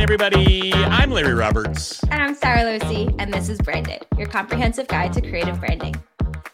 Everybody? I'm Larry Roberts. And I'm Sara Lucy, and this is Branded, your comprehensive guide to creative branding.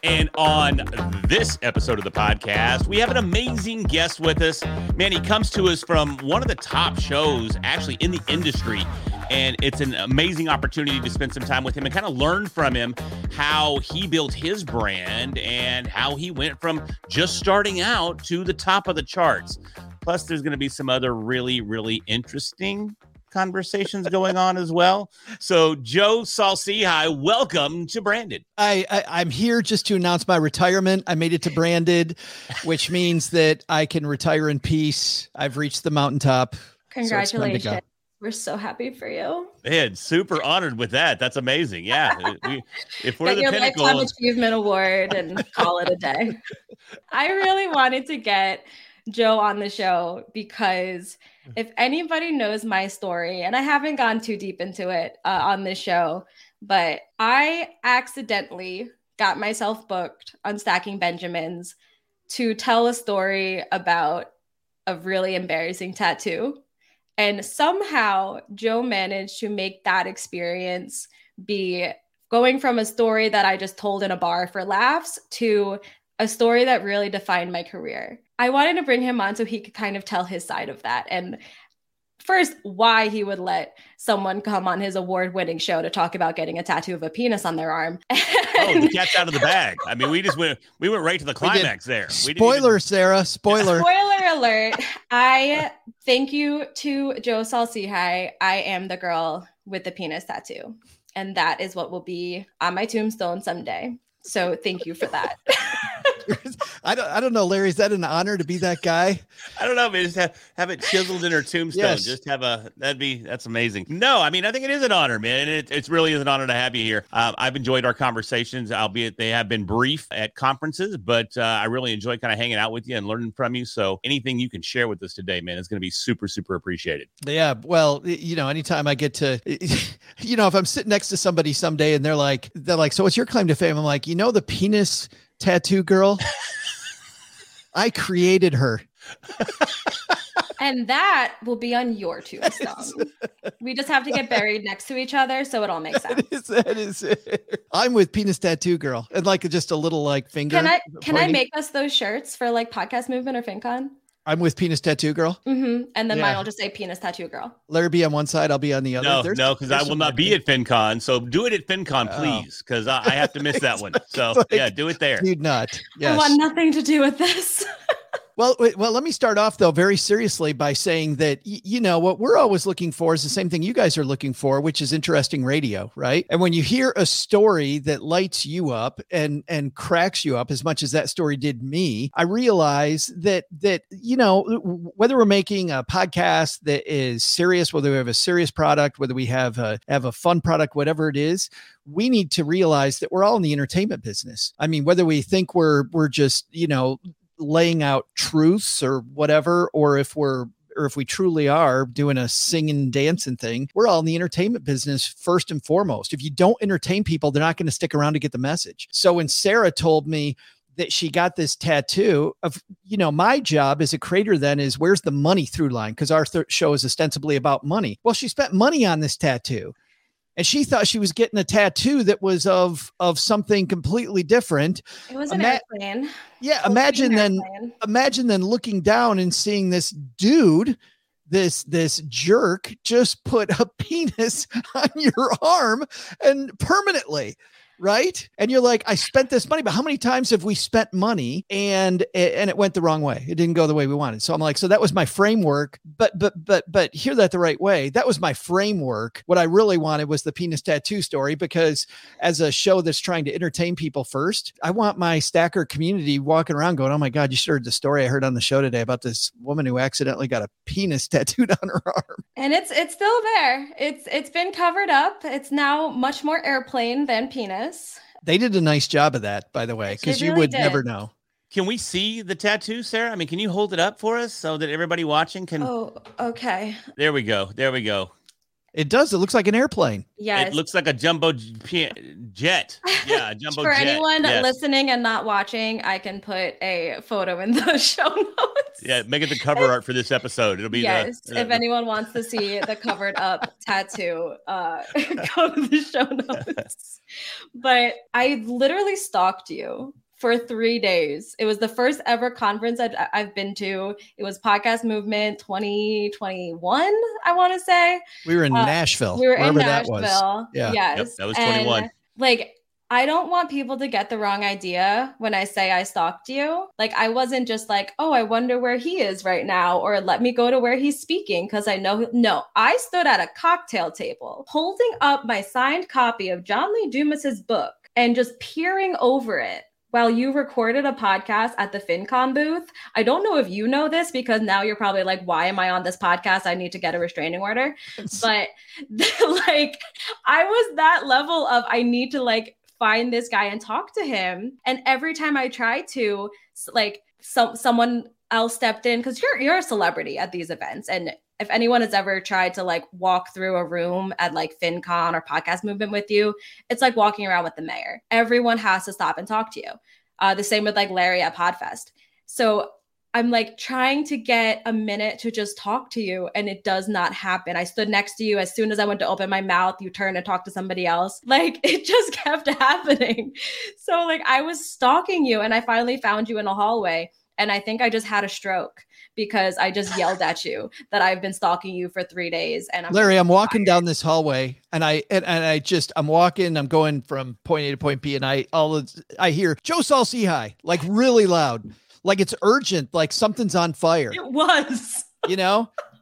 And on this episode of the podcast, we have an amazing guest with us. Man, he comes to us from one of the top shows actually in the industry. And it's an amazing opportunity to spend some time with him and kind of learn from him how he built his brand and how he went from just starting out to the top of the charts. Plus, there's going to be some other really, really interesting conversations going on as well. So, Joe Saul-Sehy, welcome to Branded. I, I am here just to announce my retirement. I made it to Branded, which means that I can retire in peace. I've reached the mountaintop. so it's time to Congratulations. go. We're so happy for you. Man, super honored with that. That's amazing. Yeah. we, if we're Get the your pinnacle, Lifetime Achievement Award and call it a day. I really wanted to get Joe on the show because if anybody knows my story, and I haven't gone too deep into it uh, on this show, but I accidentally got myself booked on Stacking Benjamins to tell a story about a really embarrassing tattoo. And somehow Joe managed to make that experience be going from a story that I just told in a bar for laughs to a story that really defined my career. I wanted to bring him on so he could kind of tell his side of that. And first, why he would let someone come on his award winning show to talk about getting a tattoo of a penis on their arm. oh, the cat's out of the bag. I mean, we just went, we went right to the We climax there. We Spoiler, even- Sara. Spoiler. Spoiler alert. I thank you to Joe Saul-Sehy. I am the girl with the penis tattoo. And that is what will be on my tombstone someday. So thank you for that. I don't. I don't know, Larry. Is that an honor to be that guy? I don't know, but just have, have it chiseled in her tombstone. Yes. Just have a that'd be that's amazing. No, I mean I think it is an honor, man. It it's really is an honor to have you here. Um, I've enjoyed our conversations, albeit they have been brief at conferences, but uh, I really enjoy kind of hanging out with you and learning from you. So anything you can share with us today, man, is going to be super super appreciated. Yeah. Well, you know, anytime I get to, you know, if I'm sitting next to somebody someday and they're like, they're like, so what's your claim to fame? I'm like, you know, the penis tattoo girl. I created her. and that will be on your tombstone. we just have to get buried next to each other so it all makes sense. That is, that is it. I'm with penis tattoo girl and like just a little like finger. Can I can I make us those shirts for like podcast movement or FinCon? I'm with penis tattoo girl. hmm And then Yeah. mine will just say penis tattoo girl. Larry be on one side, I'll be on the other. No, There's- no, because I will not be at FinCon. So do it at FinCon, Oh. please, because I, I have to miss that one. So like- yeah, do it there. Dude, nut. I want nothing to do with this. Well, well, let me start off though very seriously by saying that you know what we're always looking for is the same thing you guys are looking for, which is interesting radio, right? And when you hear a story that lights you up and and cracks you up as much as that story did me, I realize that that you know whether we're making a podcast that is serious, whether we have a serious product, whether we have a have a fun product, whatever it is, we need to realize that we're all in the entertainment business. I mean, whether we think we're we're just you know laying out truths or whatever, or if we're or if we truly are doing a singing dancing thing, we're all in the entertainment business first and foremost. If you don't entertain people, they're not going to stick around to get the message. So when Sara told me that she got this tattoo of you know my job as a creator then is where's the money through line because our th- show is ostensibly about money well she spent money on this tattoo and she thought she was getting a tattoo that was of of something completely different It was an Ima- airplane. yeah imagine then airplane. imagine then looking down and seeing this dude this this jerk just put a penis on your arm and permanently right? And you're like, I spent this money, but how many times have we spent money and and it went the wrong way? It didn't go the way we wanted. So I'm like, so that was my framework. But but but but hear that the right way. That was my framework. What I really wanted was the penis tattoo story because as a show that's trying to entertain people first, I want my stacker community walking around going, "Oh my god, you heard the story I heard on the show today about this woman who accidentally got a penis tattooed on her arm." And it's it's still there. It's it's been covered up. It's now much more airplane than penis. They did a nice job of that, by the way, because you would did. never know. Can we see the tattoo, Sara? I mean, can you hold it up for us so that everybody watching can? Oh, okay. There we go. There we go. It does. It looks like an airplane. Yes. It looks like a jumbo jet. Yeah, jumbo For jet. anyone yes. listening and not watching, I can put a photo in the show notes. Yeah, make it the cover art for this episode. It'll be yes. The, if anyone wants to see the covered up tattoo, uh, go to the show notes. but I literally stalked you for three days. It was the first ever conference i have been to. It was Podcast Movement 2021, I want to say. We were in uh, Nashville. We were in Nashville. Yeah. Yes. Yep, that was 21. And, like, I don't want people to get the wrong idea when I say I stalked you. Like, I wasn't just like, oh, I wonder where he is right now, or let me go to where he's speaking because I know. No, I stood at a cocktail table holding up my signed copy of John Lee Dumas's book and just peering over it while you recorded a podcast at the FinCon booth. I don't know if you know this because now you're probably like, why am I on this podcast? I need to get a restraining order. but like, I was that level of I need to like find this guy and talk to him. And every time I try to, like, some someone else stepped in because you're you're a celebrity at these events and if anyone has ever tried to like walk through a room at like FinCon or podcast movement with you, it's like walking around with the mayor. Everyone has to stop and talk to you. Uh, the same with like Larry at Podfest. So I'm like trying to get a minute to just talk to you, and it does not happen. I stood next to you. As soon as I went to open my mouth, you turned and talked to somebody else. Like it just kept happening. So, like, I was stalking you, and I finally found you in a hallway. And I think I just had a stroke because I just yelled at you that I've been stalking you for three days. And I'm Larry, I'm walking down this hallway and I and, and I just I'm walking, I'm going from point A to point B, and I all of, I hear Joe Saul-Sehy like really loud, like it's urgent, like something's on fire. It was. You know?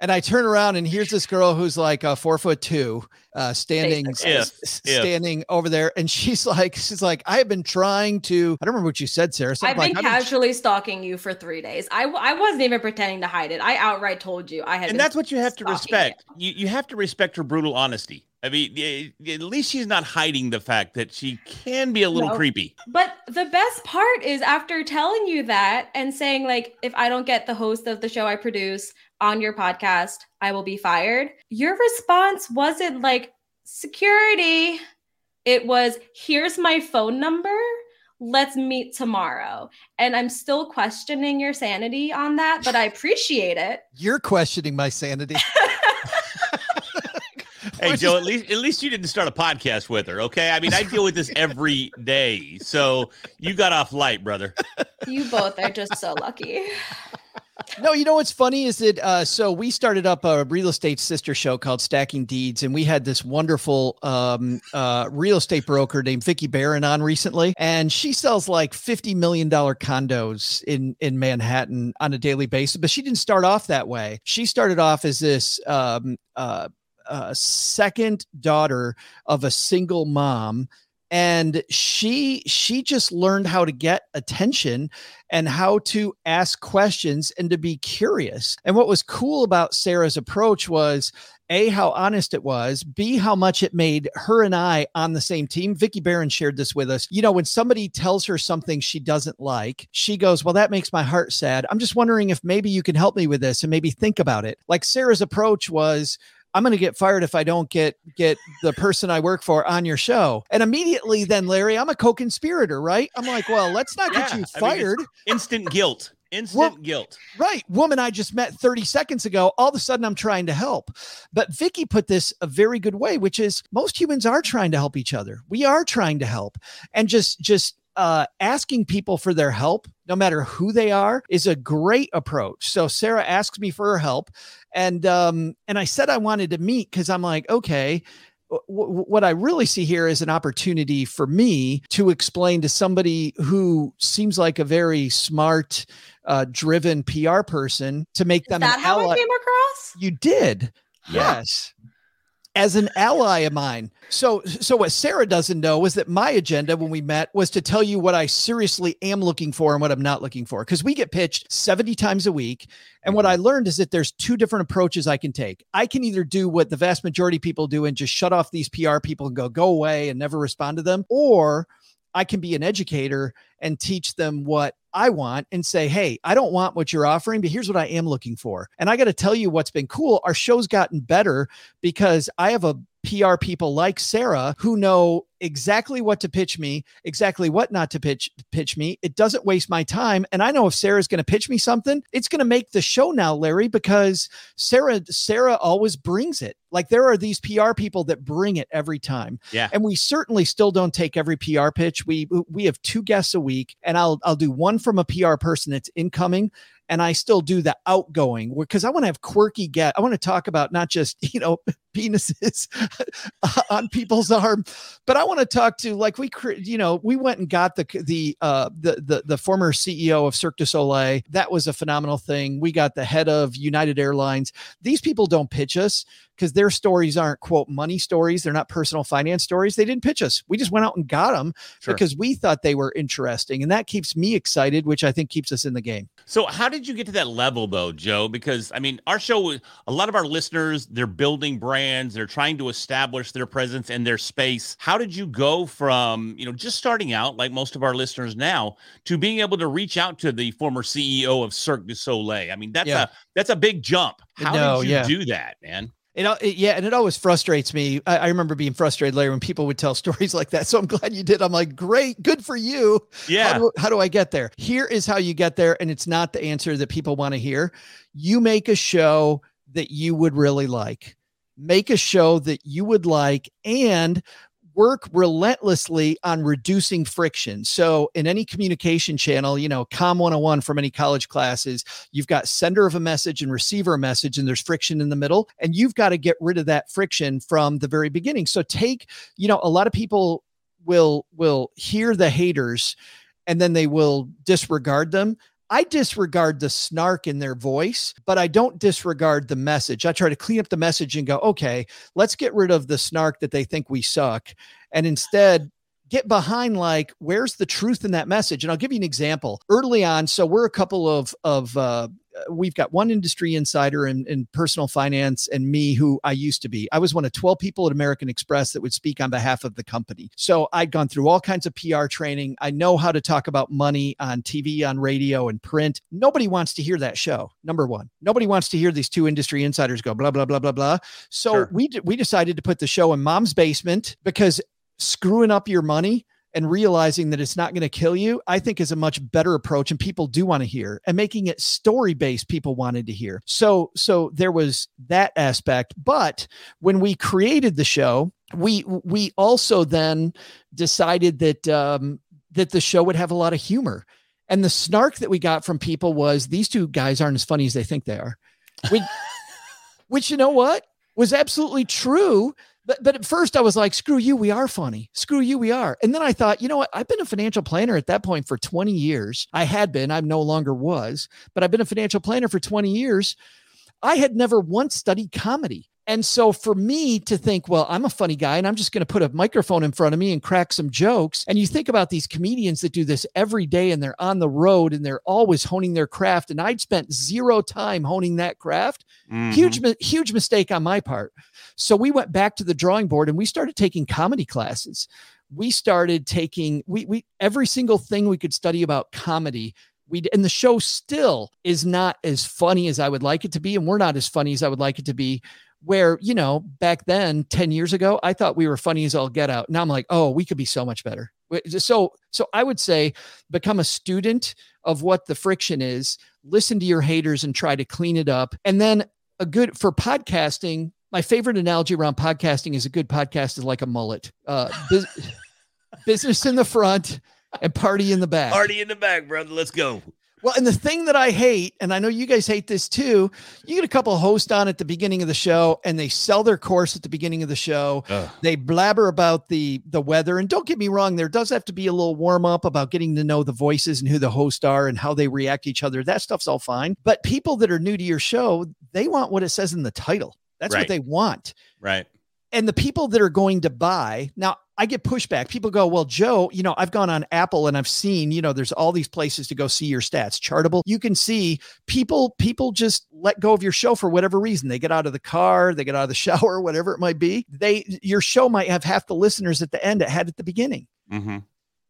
and I turn around and here's this girl who's like a four foot two, uh, standing standing over there, and she's like, she's like, I have been trying to. I don't remember what you said, Sara. I've been like, casually been... stalking you for three days. I I wasn't even pretending to hide it. I outright told you I had. And that's what you have to respect. You you have to respect her brutal honesty. I mean, at least she's not hiding the fact that she can be a little no. creepy. But the best part is after telling you that and saying, like, if I don't get the host of the show I produce on your podcast, I will be fired. Your response wasn't like, security. It was, here's my phone number. Let's meet tomorrow. And I'm still questioning your sanity on that, but I appreciate it. You're questioning my sanity. Hey Joe, at least at least you didn't start a podcast with her, okay? I mean, I deal with this every day, so you got off light, brother. You both are just so lucky. No, you know what's funny is that uh, so we started up a real estate sister show called Stacking Deeds, and we had this wonderful um, uh, real estate broker named Vicky Barron on recently, and she sells like fifty million dollar condos in in Manhattan on a daily basis. But she didn't start off that way. She started off as this um, uh, uh, second daughter of a single mom and she she just learned how to get attention and how to ask questions and to be curious. And what was cool about sara's approach was a how honest it was b how much it made her and i on the same team. Vicky barron shared this with us. You know when somebody tells her something she doesn't like she goes well that makes my heart sad. I'm just wondering if maybe you can help me with this and maybe think about it. Like sara's approach was I'm going to get fired if I don't get get the person I work for on your show. And immediately then Larry, I'm a co-conspirator, right? I'm like, well, let's not yeah, get you fired. I mean, instant guilt. Instant well, guilt. Right. Woman I just met 30 seconds ago, all of a sudden I'm trying to help. But Vicky put this a very good way, which is most humans are trying to help each other. We are trying to help. And just just uh, asking people for their help, no matter who they are, is a great approach. So Sara asks me for her help, and um, and I said I wanted to meet because I'm like, okay, w- what I really see here is an opportunity for me to explain to somebody who seems like a very smart, uh, driven PR person to make Is them that an how ally. I came across? You did. Yeah. Yes. As an ally of mine. So so what Sara doesn't know is that my agenda when we met was to tell you what I seriously am looking for and what I'm not looking for cuz we get pitched 70 times a week and what mm-hmm. I learned is that there's two different approaches I can take. I can either do what the vast majority of people do and just shut off these PR people and go go away and never respond to them or I can be an educator and teach them what I want and say, Hey, I don't want what you're offering, but here's what I am looking for. And I got to tell you what's been cool. Our show's gotten better because I have a PR people like Sara who know exactly what to pitch me, exactly what not to pitch pitch me. It doesn't waste my time. And I know if Sara's going to pitch me something, it's going to make the show now, Larry, because Sara Sara always brings it. Like there are these PR people that bring it every time. Yeah. And we certainly still don't take every PR pitch. We we have two guests a week and I'll I'll do one from a PR person that's incoming and I still do the outgoing because I want to have quirky get. I want to talk about not just, you know, penises on people's arm, but I want to talk to like we, you know, we went and got the the uh the the the former CEO of Cirque du Soleil. That was a phenomenal thing. We got the head of United Airlines. These people don't pitch us because their stories aren't quote money stories. They're not personal finance stories. They didn't pitch us. We just went out and got them Sure. because we thought they were interesting, and that keeps me excited, which I think keeps us in the game. So, how did you get to that level, though, Joe? Because I mean, our show, a lot of our listeners, they're building brands, they're trying to establish their presence and their space. How did you go from, you know, just starting out, like most of our listeners now, to being able to reach out to the former CEO of Cirque du Soleil? I mean, that's Yeah. a that's a big jump. Uh, how No, did you yeah. do that, man? It, it- yeah, and it always frustrates me. I, I remember being frustrated later when people would tell stories like that. So I'm glad you did. I'm like, great, good for you. Yeah. How do, how do I get there? Here is how you get there, and it's not the answer that people want to hear. You make a show that you would really like. Make a show that you would like, and work relentlessly on reducing friction. So, in any communication channel, you know, Com 101 from any college classes, you've got sender of a message and receiver a message, and there's friction in the middle. And you've got to get rid of that friction from the very beginning. So, take, you know, a lot of people will will hear the haters and then they will disregard them. I disregard the snark in their voice, but I don't disregard the message. I try to clean up the message and go, okay, let's get rid of the snark that they think we suck. And instead, get behind like where's the truth in that message? And i'll give you an example. Early on so we're a couple of of uh we've got one industry insider in, in personal finance and me who i used to be. I was one of 12 people at american express that would speak on behalf of the company. So i'd gone through all kinds of pr training. I know how to talk about money on tv on radio and print. Nobody wants to hear that show number one. Nobody wants to hear these two industry insiders go blah blah blah blah blah. So Sure. we d- we decided to put the show in mom's basement because screwing up your money and realizing that it's not going to kill you, I think is a much better approach and people do want to hear and making it story based people wanted to hear. So so there was that aspect, but when we created the show, we we also then decided that um that the show would have a lot of humor. And the snark that we got from people was these two guys aren't as funny as they think they are. We, which you know what was absolutely true. But, but at first I was like, screw you, we are funny. Screw you, we are. And then I thought, you know what? I've been a financial planner at that point for 20 years. I had been, I no longer was, but I've been a financial planner for 20 years. I had never once studied comedy. And so for me to think, well, I'm a funny guy and I'm just going to put a microphone in front of me and crack some jokes. And you think about these comedians that do this every day and they're on the road and they're always honing their craft. And I'd spent zero time honing that craft. Mhm. Huge, huge mistake on my part. So we went back to the drawing board and we started taking comedy classes. We started taking we we every single thing we could study about comedy. We and the show still is not as funny as I would like it to be, and we're not as funny as I would like it to be. Where you know back then, ten years ago, I thought we were funny as all get out. Now I'm like, oh, we could be so much better. So so I would say become a student of what the friction is. Listen to your haters and try to clean it up, and then a good for podcasting. My favorite analogy around podcasting is a good podcast is like a mullet. Uh, bus- business in the front and party in the back. Party in the back, brother. Let's go. Well, and the thing that I hate, and I know you guys hate this too, you get a couple hosts on at the beginning of the show and they sell their course at the beginning of the show. Ugh. They blabber about the the weather. And don't get me wrong, there does have to be a little warm up about getting to know the voices and who the hosts are and how they react to each other. That stuff's all fine. But people that are new to your show, they want what it says in the title. That's Right. what they want Right. and the people that are going to buy now i get pushback. People go well joe you know i've gone on apple and i've seen you know there's all these places to go see your stats. Chartable. You can see people people just let go of your show for whatever reason. They get out of the car they get out of the shower whatever it might be. They your show might have half the listeners at the end it had at the beginning. Hmm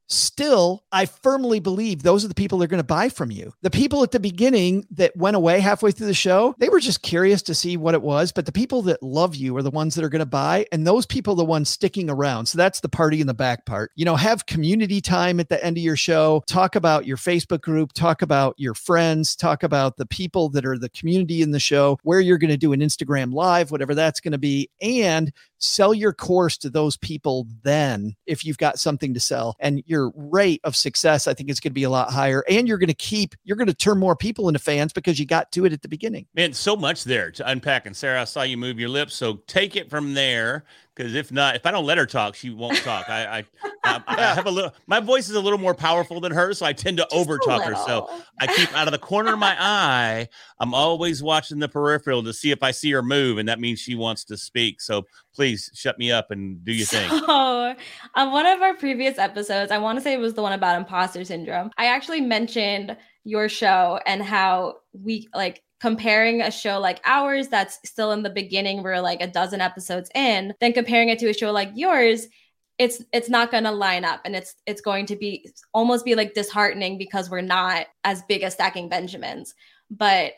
still i firmly believe those are the people that are going to buy from you. The people at the beginning that went away halfway through the show they were just curious to see what it was but the people that love you are the ones that are going to buy and those people are the ones sticking around. So that's the party in the back part. You know have community time at the end of your show. Talk about your facebook group. Talk about your friends. Talk about the people that are the community in the show where you're going to do an instagram live whatever that's going to be and sell your course to those people then if you've got something to sell. And your rate of success i think is going to be a lot higher and you're going to keep you're going to turn more people into fans because you got to it at the beginning Man, so much there to unpack. And Sara, I saw you move your lips, so take it from there. Because if not, if I don't let her talk, she won't talk. I, I, I, I have a little. My voice is a little more powerful than hers, so I tend to Just a over talk her. So. I keep out of the corner of my eye. I'm always watching the peripheral to see if I see her move, and that means she wants to speak. So please shut me up and do your thing. So, on one of our previous episodes, I want to say it was the one about imposter syndrome. I actually mentioned your show and how we like comparing a show like ours that's still in the beginning, we're like a dozen episodes in, then comparing it to a show like yours. It's it's not gonna line up and it's it's going to be almost be like disheartening because we're not as big as stacking Benjamins. But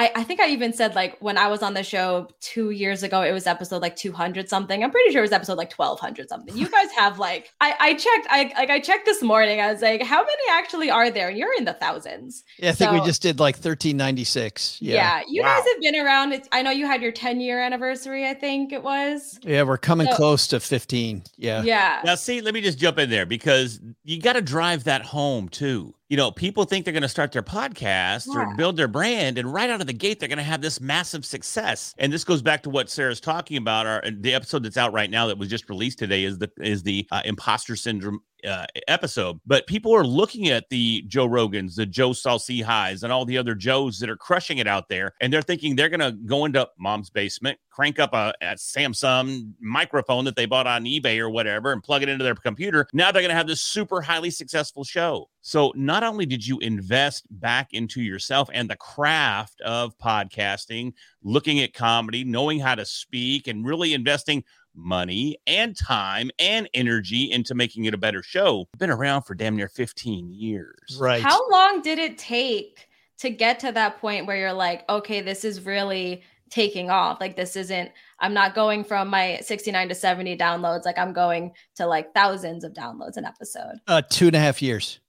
I, I think I even said like when I was on the show two years ago, it was episode like 200 something. I'm pretty sure it was episode like 1200 something. You guys have like, I, I checked, I like, I checked this morning. I was like, how many actually are there? And you're in the thousands. yeah i think we just did like 1396 Yeah. yeah you Wow. guys have been around. It's, I know you had your 10 year anniversary, I think it was. yeah we're coming So- close to 15 yeah Yeah. Now, see, let me just jump in there because you got to drive that home too. You know, people think they're going to start their podcast Yeah. or build their brand, and right out of the gate, they're going to have this massive success. And this goes back to what Sara's talking about. Our the episode that's out right now that was just released today is the is the uh, imposter syndrome uh, episode. But people are looking at the Joe Rogans, the Joe Saul-Sehys, and all the other Joes that are crushing it out there, and they're thinking they're going to go into mom's basement, crank up a, a Samsung microphone that they bought on eBay or whatever, and plug it into their computer. Now they're going to have this super highly successful show. So not only did you invest back into yourself and the craft of podcasting, looking at comedy, knowing how to speak, and really investing money and time and energy into making it a better show. Been around for damn near 15 years. right How long did it take to get to that point where you're like, okay, this is really taking off? Like, this isn't, I'm not going from my 69 to 70 downloads. Like, I'm going to like thousands of downloads an episode. uh two and a half years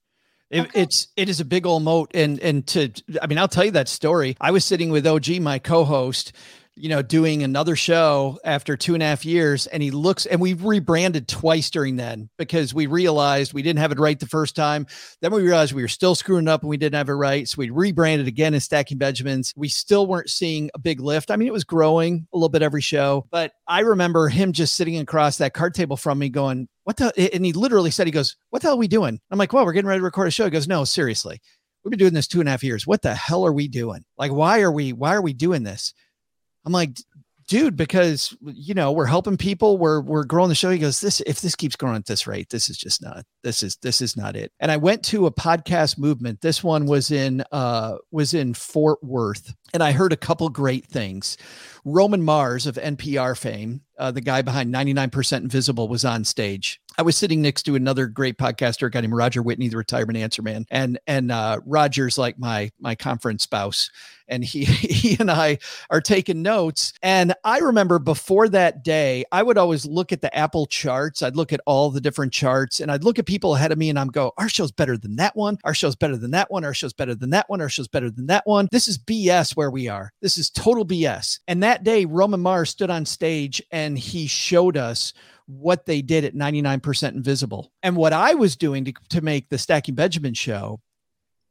It, Okay. It's it is a big old moat, and and to I mean I'll tell you that story. I was sitting with OG, my co-host, you know, doing another show after two and a half years, and he looks and we rebranded twice during then because we realized we didn't have it right the first time. Then we realized we were still screwing up and we didn't have it right, so we rebranded again as Stacking Benjamins. We still weren't seeing a big lift. I mean, it was growing a little bit every show, but I remember him just sitting across that card table from me, going, what the and he literally said he goes what the hell are we doing? I'm like well we're getting ready to record a show. He goes no seriously. We've been doing this two and a half years. What the hell are we doing? Like why are we why are we doing this i'm like dude because you know we're helping people. We're we're growing the show. He goes this if this keeps growing at this rate this is just not this is this is not it. And i went to a podcast movement. This one was in uh was in fort worth and i heard a couple great things. Roman mars of npr fame uh, the guy behind 99% invisible was on stage. I was sitting next to another great podcaster a guy named roger whitney the retirement answer man and and uh roger's like my my conference spouse and he he and i are taking notes. And I remember before that day, I would always look at the Apple charts. I'd look at all the different charts and I'd look at people ahead of me and I'm go, our show's better than that one. Our show's better than that one. Our show's better than that one. Our show's better than that one. This is BS where we are. This is total BS. And that day, Roman Mars stood on stage and he showed us what they did at 99% invisible and what I was doing to, to make the Stacking Benjamin show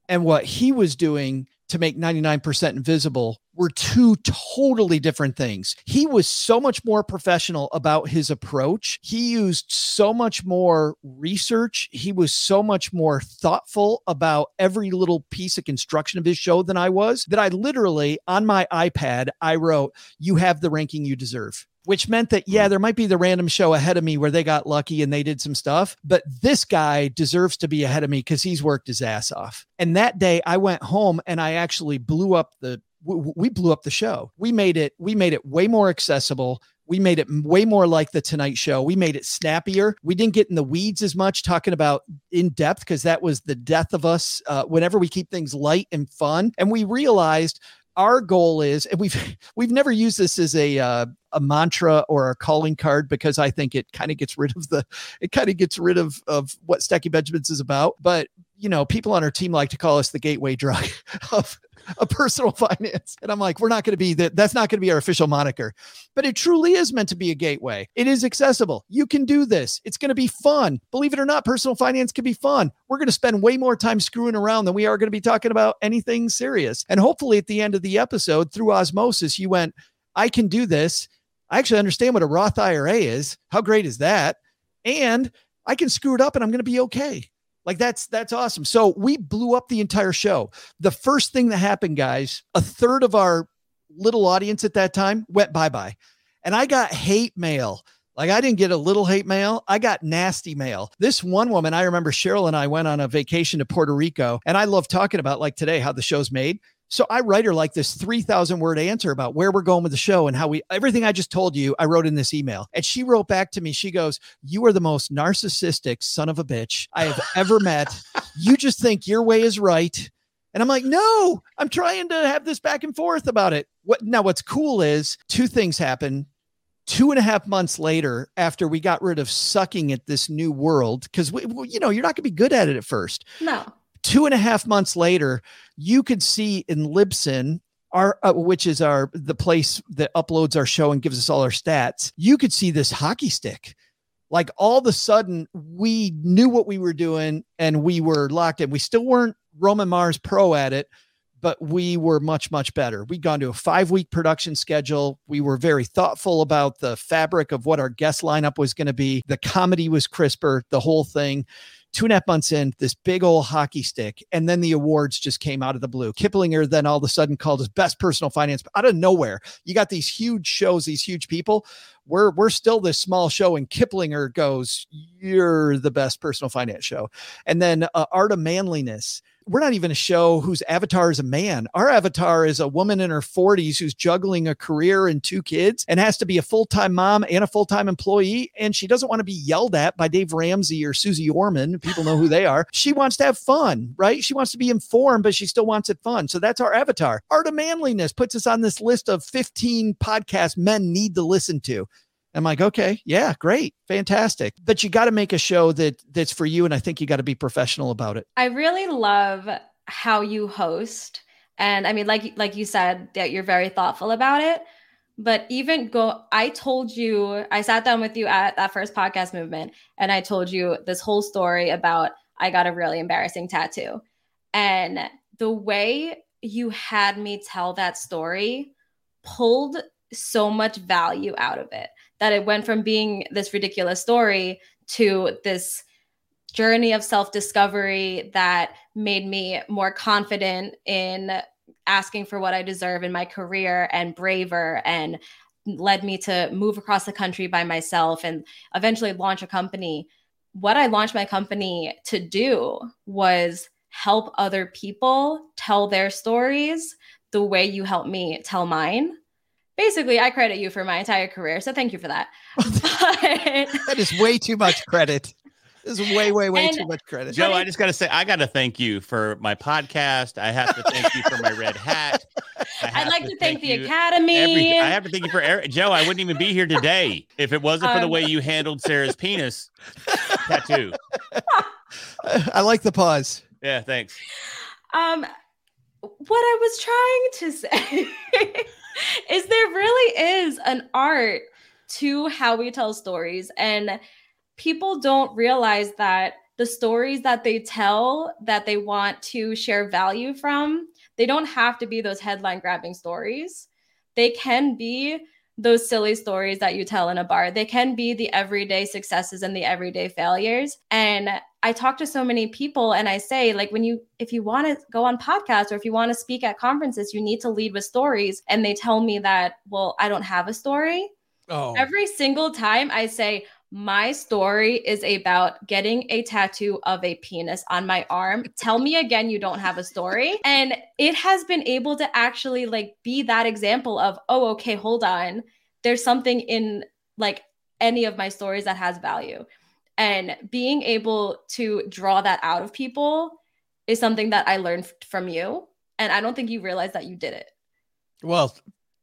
and what he was doing to make 99% invisible were two totally different things. He was so much more professional about his approach. He used so much more research. He was so much more thoughtful about every little piece of construction of his show than I was that I literally on my iPad, I wrote, You have the ranking you deserve which meant that yeah, mm. there might be the random show ahead of me where they got lucky and they did some stuff, but this guy deserves to be ahead of me because he's worked his ass off. And that day, I went home and I actually blew up the we blew up the show. We made it we made it way more accessible. We made it way more like the Tonight Show. We made it snappier. We didn't get in the weeds as much talking about in depth because that was the death of us. Uh, whenever we keep things light and fun, and we realized our goal is, and we've we've never used this as a uh, a mantra or a calling card because I think it kind of gets rid of the it kind of gets rid of of what Stacking Benjamins is about. But you know, people on our team like to call us the gateway drug of a personal finance. And I'm like, we're not going to be that. That's not going to be our official moniker, but it truly is meant to be a gateway. It is accessible. You can do this. It's going to be fun. Believe it or not, personal finance can be fun. We're going to spend way more time screwing around than we are going to be talking about anything serious. And hopefully at the end of the episode, through osmosis, you went, I can do this. I actually understand what a Roth IRA is. How great is that? And I can screw it up and I'm going to be okay. Like that's that's awesome. So we blew up the entire show. The first thing that happened, guys, a third of our little audience at that time went bye-bye. And I got hate mail. Like I didn't get a little hate mail. I got nasty mail. This one woman, I remember Cheryl and I went on a vacation to Puerto Rico, and I love talking about like today how the show's made. So I write her like this 3,000 word answer about where we're going with the show and how we, everything I just told you, I wrote in this email. And she wrote back to me, she goes, You are the most narcissistic son of a bitch I have ever met. You just think your way is right. And I'm like, No, I'm trying to have this back and forth about it. What now? What's cool is two things happen two and a half months later after we got rid of sucking at this new world because we, you know you're not going to be good at it at first no two and a half months later, you could see in Libsyn, our uh, which is our the place that uploads our show and gives us all our stats. You could see this hockey stick. Like all of a sudden, we knew what we were doing and we were locked in. We still weren't Roman Mars pro at it, but we were much, much better. We'd gone to a five week production schedule. We were very thoughtful about the fabric of what our guest lineup was going to be. The comedy was crisper, the whole thing two and a half months in, this big old hockey stick, and then the awards just came out of the blue. Kiplinger then all of a sudden called us best personal finance out of nowhere. You got these huge shows, these huge people. We're we're still this small show, and Kiplinger goes, "You're the best personal finance show," and then uh, Art of Manliness we're not even a show whose avatar is a man. Our avatar is a woman in her 40s who's juggling a career and two kids and has to be a full time mom and a full time employee. And she doesn't want to be yelled at by Dave Ramsey or Suze Orman. People know who they are. She wants to have fun, right? She wants to be informed, but she still wants it fun. So that's our avatar. Art of Manliness puts us on this list of 15 podcasts men need to listen to. I'm like, okay, yeah, great, fantastic. But you got to make a show that that's for you, and I think you got to be professional about it. I really love how you host, and I mean, like like you said, that you're very thoughtful about it. But even go, I told you, I sat down with you at that first podcast movement, and I told you this whole story about I got a really embarrassing tattoo, and the way you had me tell that story pulled so much value out of it that it went from being this ridiculous story to this journey of self discovery that made me more confident in asking for what I deserve in my career and braver and led me to move across the country by myself and eventually launch a company. What I launched my company to do was help other people tell their stories the way you helped me tell mine basically I credit you for my entire career. So thank you for that. But that is way too much credit. This is way, way, way and, too much credit. Joe, I just got to say, I got to thank you for my podcast. I have to thank you for my red hat. I'd like to, to thank, thank the Academy. Every, I have to thank you for Eric. Joe. I wouldn't even be here today if it wasn't for um, the way you handled Sara's penis tattoo. I like the pause. Yeah, thanks. Um, what I was trying to say is there really is an art to how we tell stories and people don't realize that the stories that they tell that they want to share value from, they don't have to be those headline grabbing stories. They can be those silly stories that you tell in a bar. They can be the everyday successes and the everyday failures. And I talk to so many people and I say, like, when you, if you want to go on podcasts or if you want to speak at conferences, you need to lead with stories. And they tell me that, well, I don't have a story. Oh. Every single time I say, my story is about getting a tattoo of a penis on my arm. Tell me again you don't have a story. And it has been able to actually like be that example of, oh, okay, hold on. There's something in like any of my stories that has value. And being able to draw that out of people is something that I learned from you. And I don't think you realize that you did it. Well,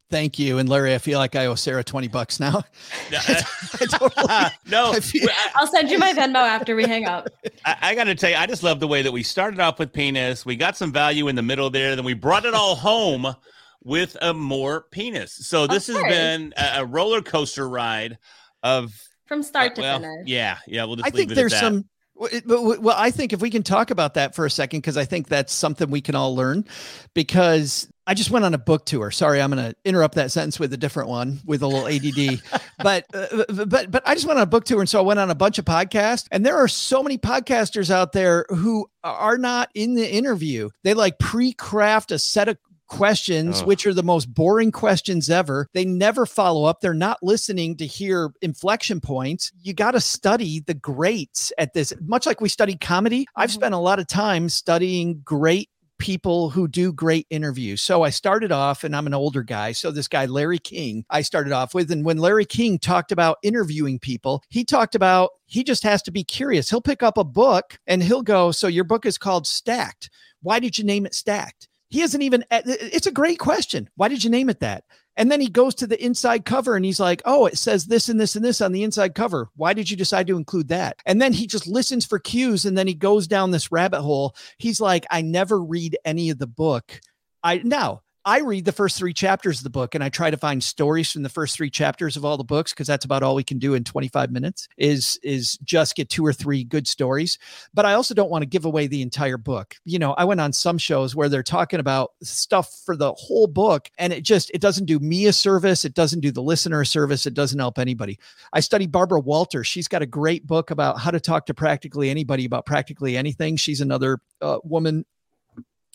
Thank you. And Larry, I feel like I owe Sara 20 bucks now. No, I, I totally, no I feel, I'll send you my Venmo after we hang up. I, I got to tell you, I just love the way that we started off with penis. We got some value in the middle there. Then we brought it all home with a more penis. So this has been a, a, roller coaster ride of from start uh, to well, finish. Yeah. Yeah. We'll just I think there's some well, I think if we can talk about that for a second, because I think that's something we can all learn. Because I just went on a book tour. Sorry, I'm going to interrupt that sentence with a different one with a little ADD. but uh, but but I just went on a book tour, and so I went on a bunch of podcasts. And there are so many podcasters out there who are not in the interview. They like pre-craft a set of questions, oh. which are the most boring questions ever. They never follow up. They're not listening to hear inflection points. You got to study the greats at this, much like we study comedy. Mm-hmm. I've spent a lot of time studying great people who do great interviews. So I started off, and I'm an older guy. So this guy, Larry King, I started off with. And when Larry King talked about interviewing people, he talked about he just has to be curious. He'll pick up a book and he'll go, So your book is called Stacked. Why did you name it Stacked? He hasn't even, eh, it's a great question. Why did you name it that? And then he goes to the inside cover and he's like, oh, it says this and this and this on the inside cover. Why did you decide to include that? And then he just listens for cues and then he goes down this rabbit hole. He's like, I never read any of the book. I now I read the first three chapters of the book and I try to find stories from the first three chapters of all the books because that's about all we can do in 25 minutes is is just get two or three good stories. But I also don't want to give away the entire book. You know, I went on some shows where they're talking about stuff for the whole book and it just it doesn't do me a service, it doesn't do the listener a service, it doesn't help anybody. I studied Barbara Walter. She's got a great book about how to talk to practically anybody about practically anything. She's another uh, woman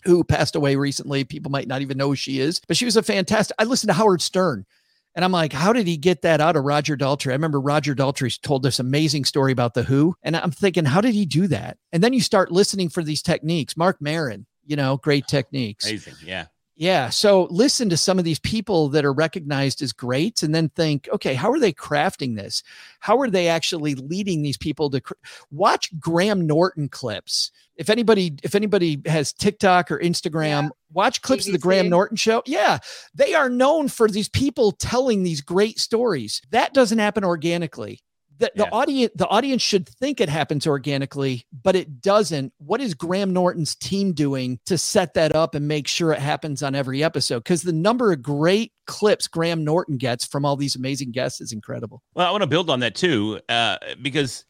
who passed away recently. People might not even know who she is, but she was a fantastic. I listened to Howard Stern. And I'm like, how did he get that out of Roger Daltrey? I remember Roger Daltrey told this amazing story about the Who, and I'm thinking, how did he do that? And then you start listening for these techniques. Mark Maron, you know, great techniques. Amazing, yeah. Yeah. So listen to some of these people that are recognized as greats and then think, okay, how are they crafting this? How are they actually leading these people to cr- watch Graham Norton clips? If anybody, if anybody has TikTok or Instagram, yeah. watch clips of the Graham Norton show. Yeah. They are known for these people telling these great stories. That doesn't happen organically the, the audience the audience should think it happens organically but it doesn't. What is graham norton's team doing to set that up and make sure it happens on every episode? Because the number of great clips graham norton gets from all these amazing guests is incredible. Well i want to build on that too uh, because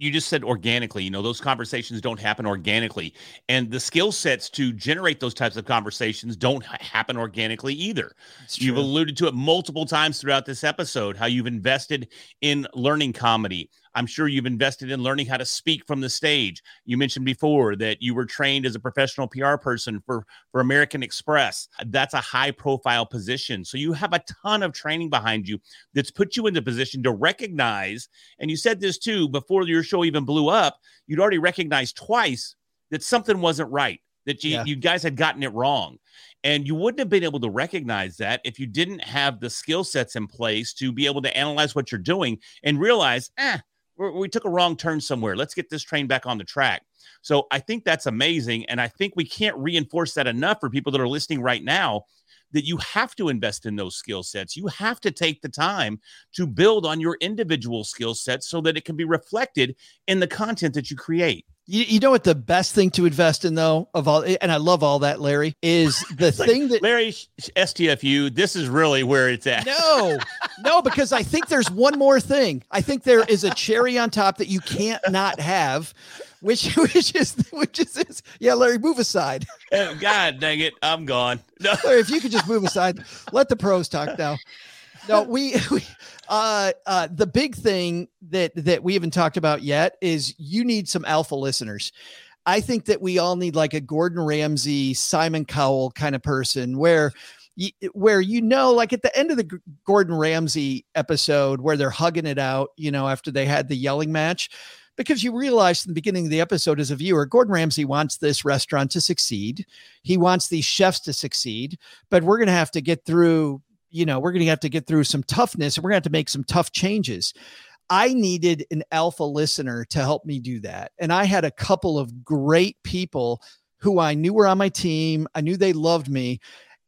you just said organically you know those conversations don't happen organically. And the skill sets to generate those types of conversations don't happen organically either. You've alluded to it multiple times throughout this episode how you've invested in learning comedy I'm sure you've invested in learning how to speak from the stage. You mentioned before that you were trained as a professional PR person for, for American Express. That's a high profile position. So you have a ton of training behind you that's put you in the position to recognize. And you said this too before your show even blew up, you'd already recognized twice that something wasn't right, that you, yeah. you guys had gotten it wrong. And you wouldn't have been able to recognize that if you didn't have the skill sets in place to be able to analyze what you're doing and realize, eh, we took a wrong turn somewhere. Let's get this train back on the track. So I think that's amazing. And I think we can't reinforce that enough for people that are listening right now that you have to invest in those skill sets. You have to take the time to build on your individual skill sets so that it can be reflected in the content that you create. You, you know what the best thing to invest in though of all and I love all that Larry is the thing like, that Larry STFU this is really where it's at. No. No because I think there's one more thing. I think there is a cherry on top that you can't not have which which is which is this. yeah, Larry, move aside. Oh, God dang it, I'm gone. No. Larry, if you could just move aside, let the pros talk now. No, we, we uh uh the big thing that that we haven't talked about yet is you need some alpha listeners. I think that we all need like a Gordon Ramsay, Simon Cowell kind of person where where you know like at the end of the Gordon Ramsay episode where they're hugging it out, you know, after they had the yelling match because you realize in the beginning of the episode as a viewer, Gordon Ramsay wants this restaurant to succeed. He wants these chefs to succeed, but we're going to have to get through, you know, we're going to have to get through some toughness and we're going to have to make some tough changes. I needed an alpha listener to help me do that. And I had a couple of great people who I knew were on my team. I knew they loved me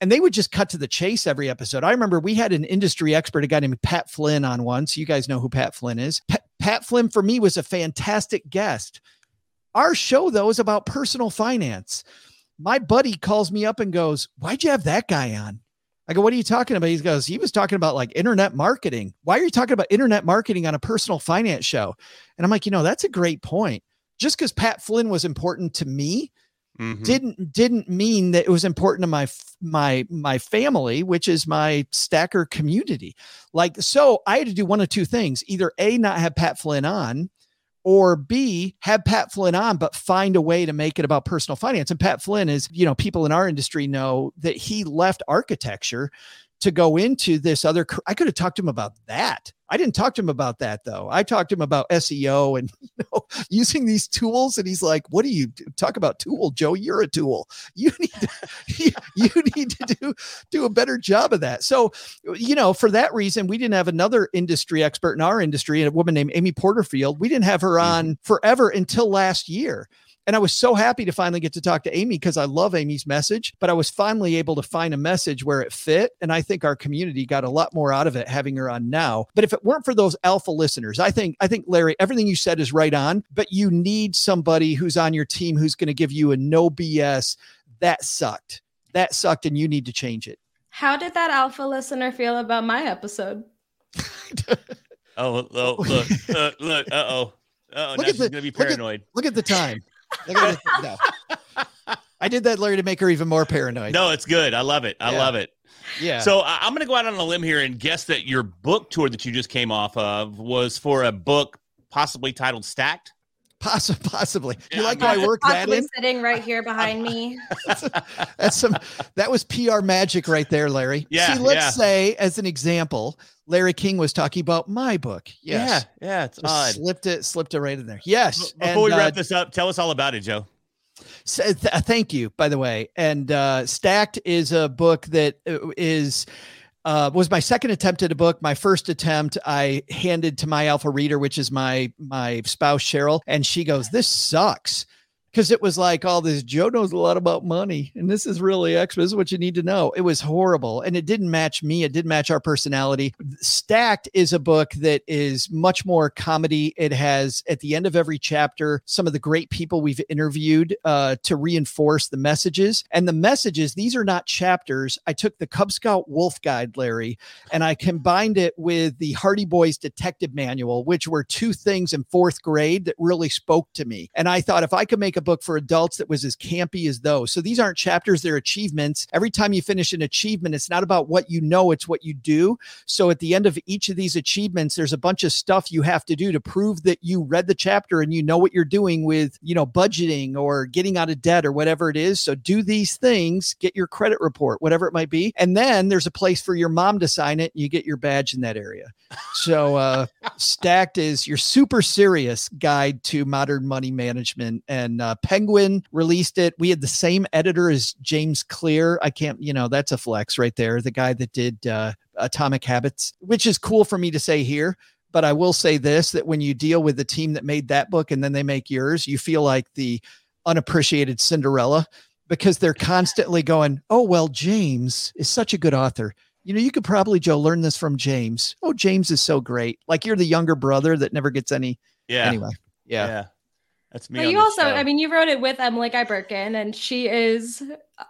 and they would just cut to the chase every episode. I remember we had an industry expert, a guy named Pat Flynn, on once. You guys know who Pat Flynn is. Pat, Pat Flynn, for me, was a fantastic guest. Our show, though, is about personal finance. My buddy calls me up and goes, Why'd you have that guy on? I go, What are you talking about? He goes, He was talking about like internet marketing. Why are you talking about internet marketing on a personal finance show? And I'm like, You know, that's a great point. Just because Pat Flynn was important to me Mm-hmm. didn't didn't mean that it was important to my my my family which is my stacker community like so i had to do one of two things either a not have pat flynn on or b have pat flynn on but find a way to make it about personal finance. And pat flynn is you know people in our industry know that he left architecture to go into this other i could have talked to him about that. I didn't talk to him about that though. I talked to him about seo and you know using these tools and he's like what do you do? talk about tool joe. You're a tool. You need to, you need to do do a better job of that. So you know for that reason we didn't have another industry expert in our industry a woman named amy porterfield. We didn't have her mm-hmm. on forever until last year and I was so happy to finally get to talk to Amy because I love Amy's message, but I was finally able to find a message where it fit. And I think our community got a lot more out of it having her on now. But if it weren't for those alpha listeners, I think, I think, Larry, everything you said is right on, but you need somebody who's on your team who's going to give you a no BS. That sucked. That sucked. And you need to change it. How did that alpha listener feel about my episode? oh, oh, look, uh, look, uh oh. Oh, now she's the, gonna be paranoid. Look at, look at the time no. I did that, Larry, to make her even more paranoid. No, it's good. I love it. I yeah. love it. Yeah. So uh, I'm going to go out on a limb here and guess that your book tour that you just came off of was for a book possibly titled Stacked. Possibly, possibly. Yeah, you like how I work that in? Sitting right here behind me. that's, some. That was PR magic right there, Larry. Yeah. See, let's yeah. say, as an example, Larry King was talking about my book. Yes. Yeah, yeah, it's odd. Slipped it, slipped it right in there. Yes. Before and, we wrap uh, this up, tell us all about it, Joe. So, th- uh, thank you, by the way. And uh, Stacked is a book that is uh, is uh, was my second attempt at a book. My first attempt, I handed to my alpha reader, which is my my spouse Cheryl, and she goes, "This sucks." Because it was like all this Joe knows a lot about money and this is really extra. This is what you need to know. It was horrible and it didn't match me. It didn't match our personality. Stacked is a book that is much more comedy. It has at the end of every chapter some of the great people we've interviewed uh, to reinforce the messages. And the messages, these are not chapters. I took the Cub Scout Wolf Guide, Larry, and I combined it with the Hardy Boys Detective Manual, which were two things in fourth grade that really spoke to me. And I thought if I could make a book for adults that was as campy as those. So these aren't chapters, they're achievements. Every time you finish an achievement, it's not about what you know, it's what you do. So at the end of each of these achievements, there's a bunch of stuff you have to do to prove that you read the chapter and you know what you're doing with, you know, budgeting or getting out of debt or whatever it is. So do these things, get your credit report, whatever it might be. And then there's a place for your mom to sign it. And you get your badge in that area. So uh stacked is your super serious guide to modern money management and uh, Penguin released it. We had the same editor as James Clear. I can't, you know, that's a flex right there. The guy that did uh, Atomic Habits, which is cool for me to say here. But I will say this that when you deal with the team that made that book and then they make yours, you feel like the unappreciated Cinderella because they're constantly going, Oh, well, James is such a good author. You know, you could probably, Joe, learn this from James. Oh, James is so great. Like you're the younger brother that never gets any. Yeah. Anyway. Yeah. Yeah. That's me. But you also, show. I mean, you wrote it with Emily Guy Birken, and she is uh,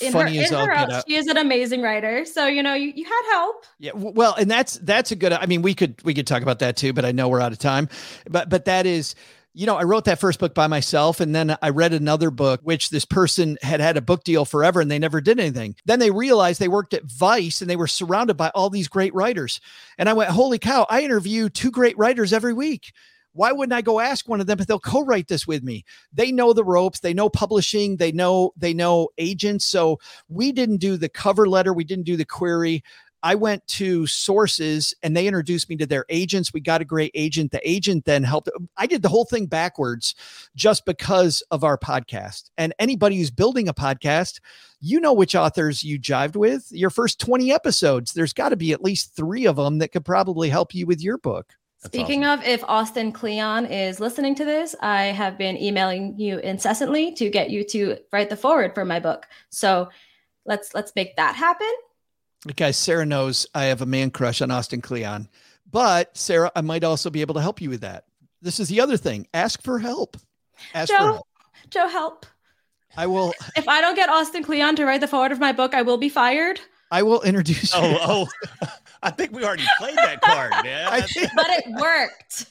in Funny her, in her she is an amazing writer. So you know, you, you had help. Yeah, well, and that's that's a good. I mean, we could we could talk about that too, but I know we're out of time. But but that is you know, I wrote that first book by myself. And then I read another book, which this person had had a book deal forever and they never did anything. Then they realized they worked at Vice and they were surrounded by all these great writers. And I went, holy cow, I interview two great writers every week. Why wouldn't I go ask one of them if they'll co-write this with me? They know the ropes, they know publishing, they know they know agents. So we didn't do the cover letter, we didn't do the query. I went to sources and they introduced me to their agents. We got a great agent. The agent then helped. I did the whole thing backwards just because of our podcast. And anybody who's building a podcast, you know which authors you jived with. Your first 20 episodes, there's got to be at least three of them that could probably help you with your book. Speaking awesome. of, if Austin Kleon is listening to this, I have been emailing you incessantly to get you to write the forward for my book. So let's let's make that happen. Guys, Sara knows I have a man crush on Austin Kleon, but Sara, I might also be able to help you with that. This is the other thing. Ask for help. Ask Joe, for help. Joe, help. I will. If I don't get Austin Kleon to write the forward of my book, I will be fired. I will introduce oh, you. Oh, oh. I think we already played that card, man. Think- but it worked.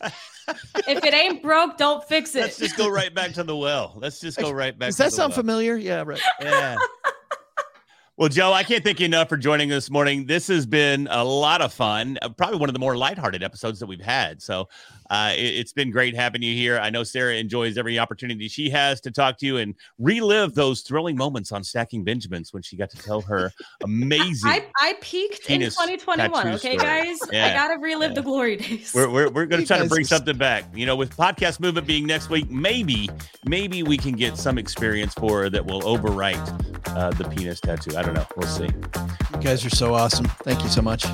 if it ain't broke, don't fix it. Let's just go right back to the well. Let's just go right back. Does that sound well. familiar? Yeah, right. Yeah. Well, Joe, I can't thank you enough for joining us this morning. This has been a lot of fun. Uh, probably one of the more lighthearted episodes that we've had. So uh, it, has been great having you here. I know Sara enjoys every opportunity she has to talk to you and relive those thrilling moments on Stacking Benjamins when she got to tell her amazing. I, I peaked in 2021. Okay, story. guys, yeah. I gotta relive yeah. the glory days. We're, we're, we're going to try to bring something back. You know, with podcast movement being next week, maybe maybe we can get some experience for her that will overwrite uh, the penis tattoo. I don't know. We'll see. You guys are so awesome. Thank you so much.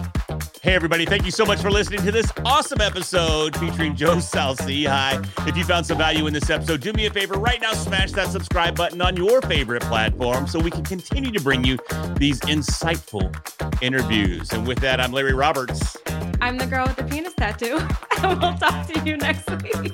Hey, everybody. Thank you so much for listening to this awesome episode featuring Joe Saul-Sehy. Hi. If you found some value in this episode, do me a favor right now, smash that subscribe button on your favorite platform so we can continue to bring you these insightful interviews. And with that, I'm Larry Roberts. I'm the girl with the penis tattoo. and we'll talk to you next week.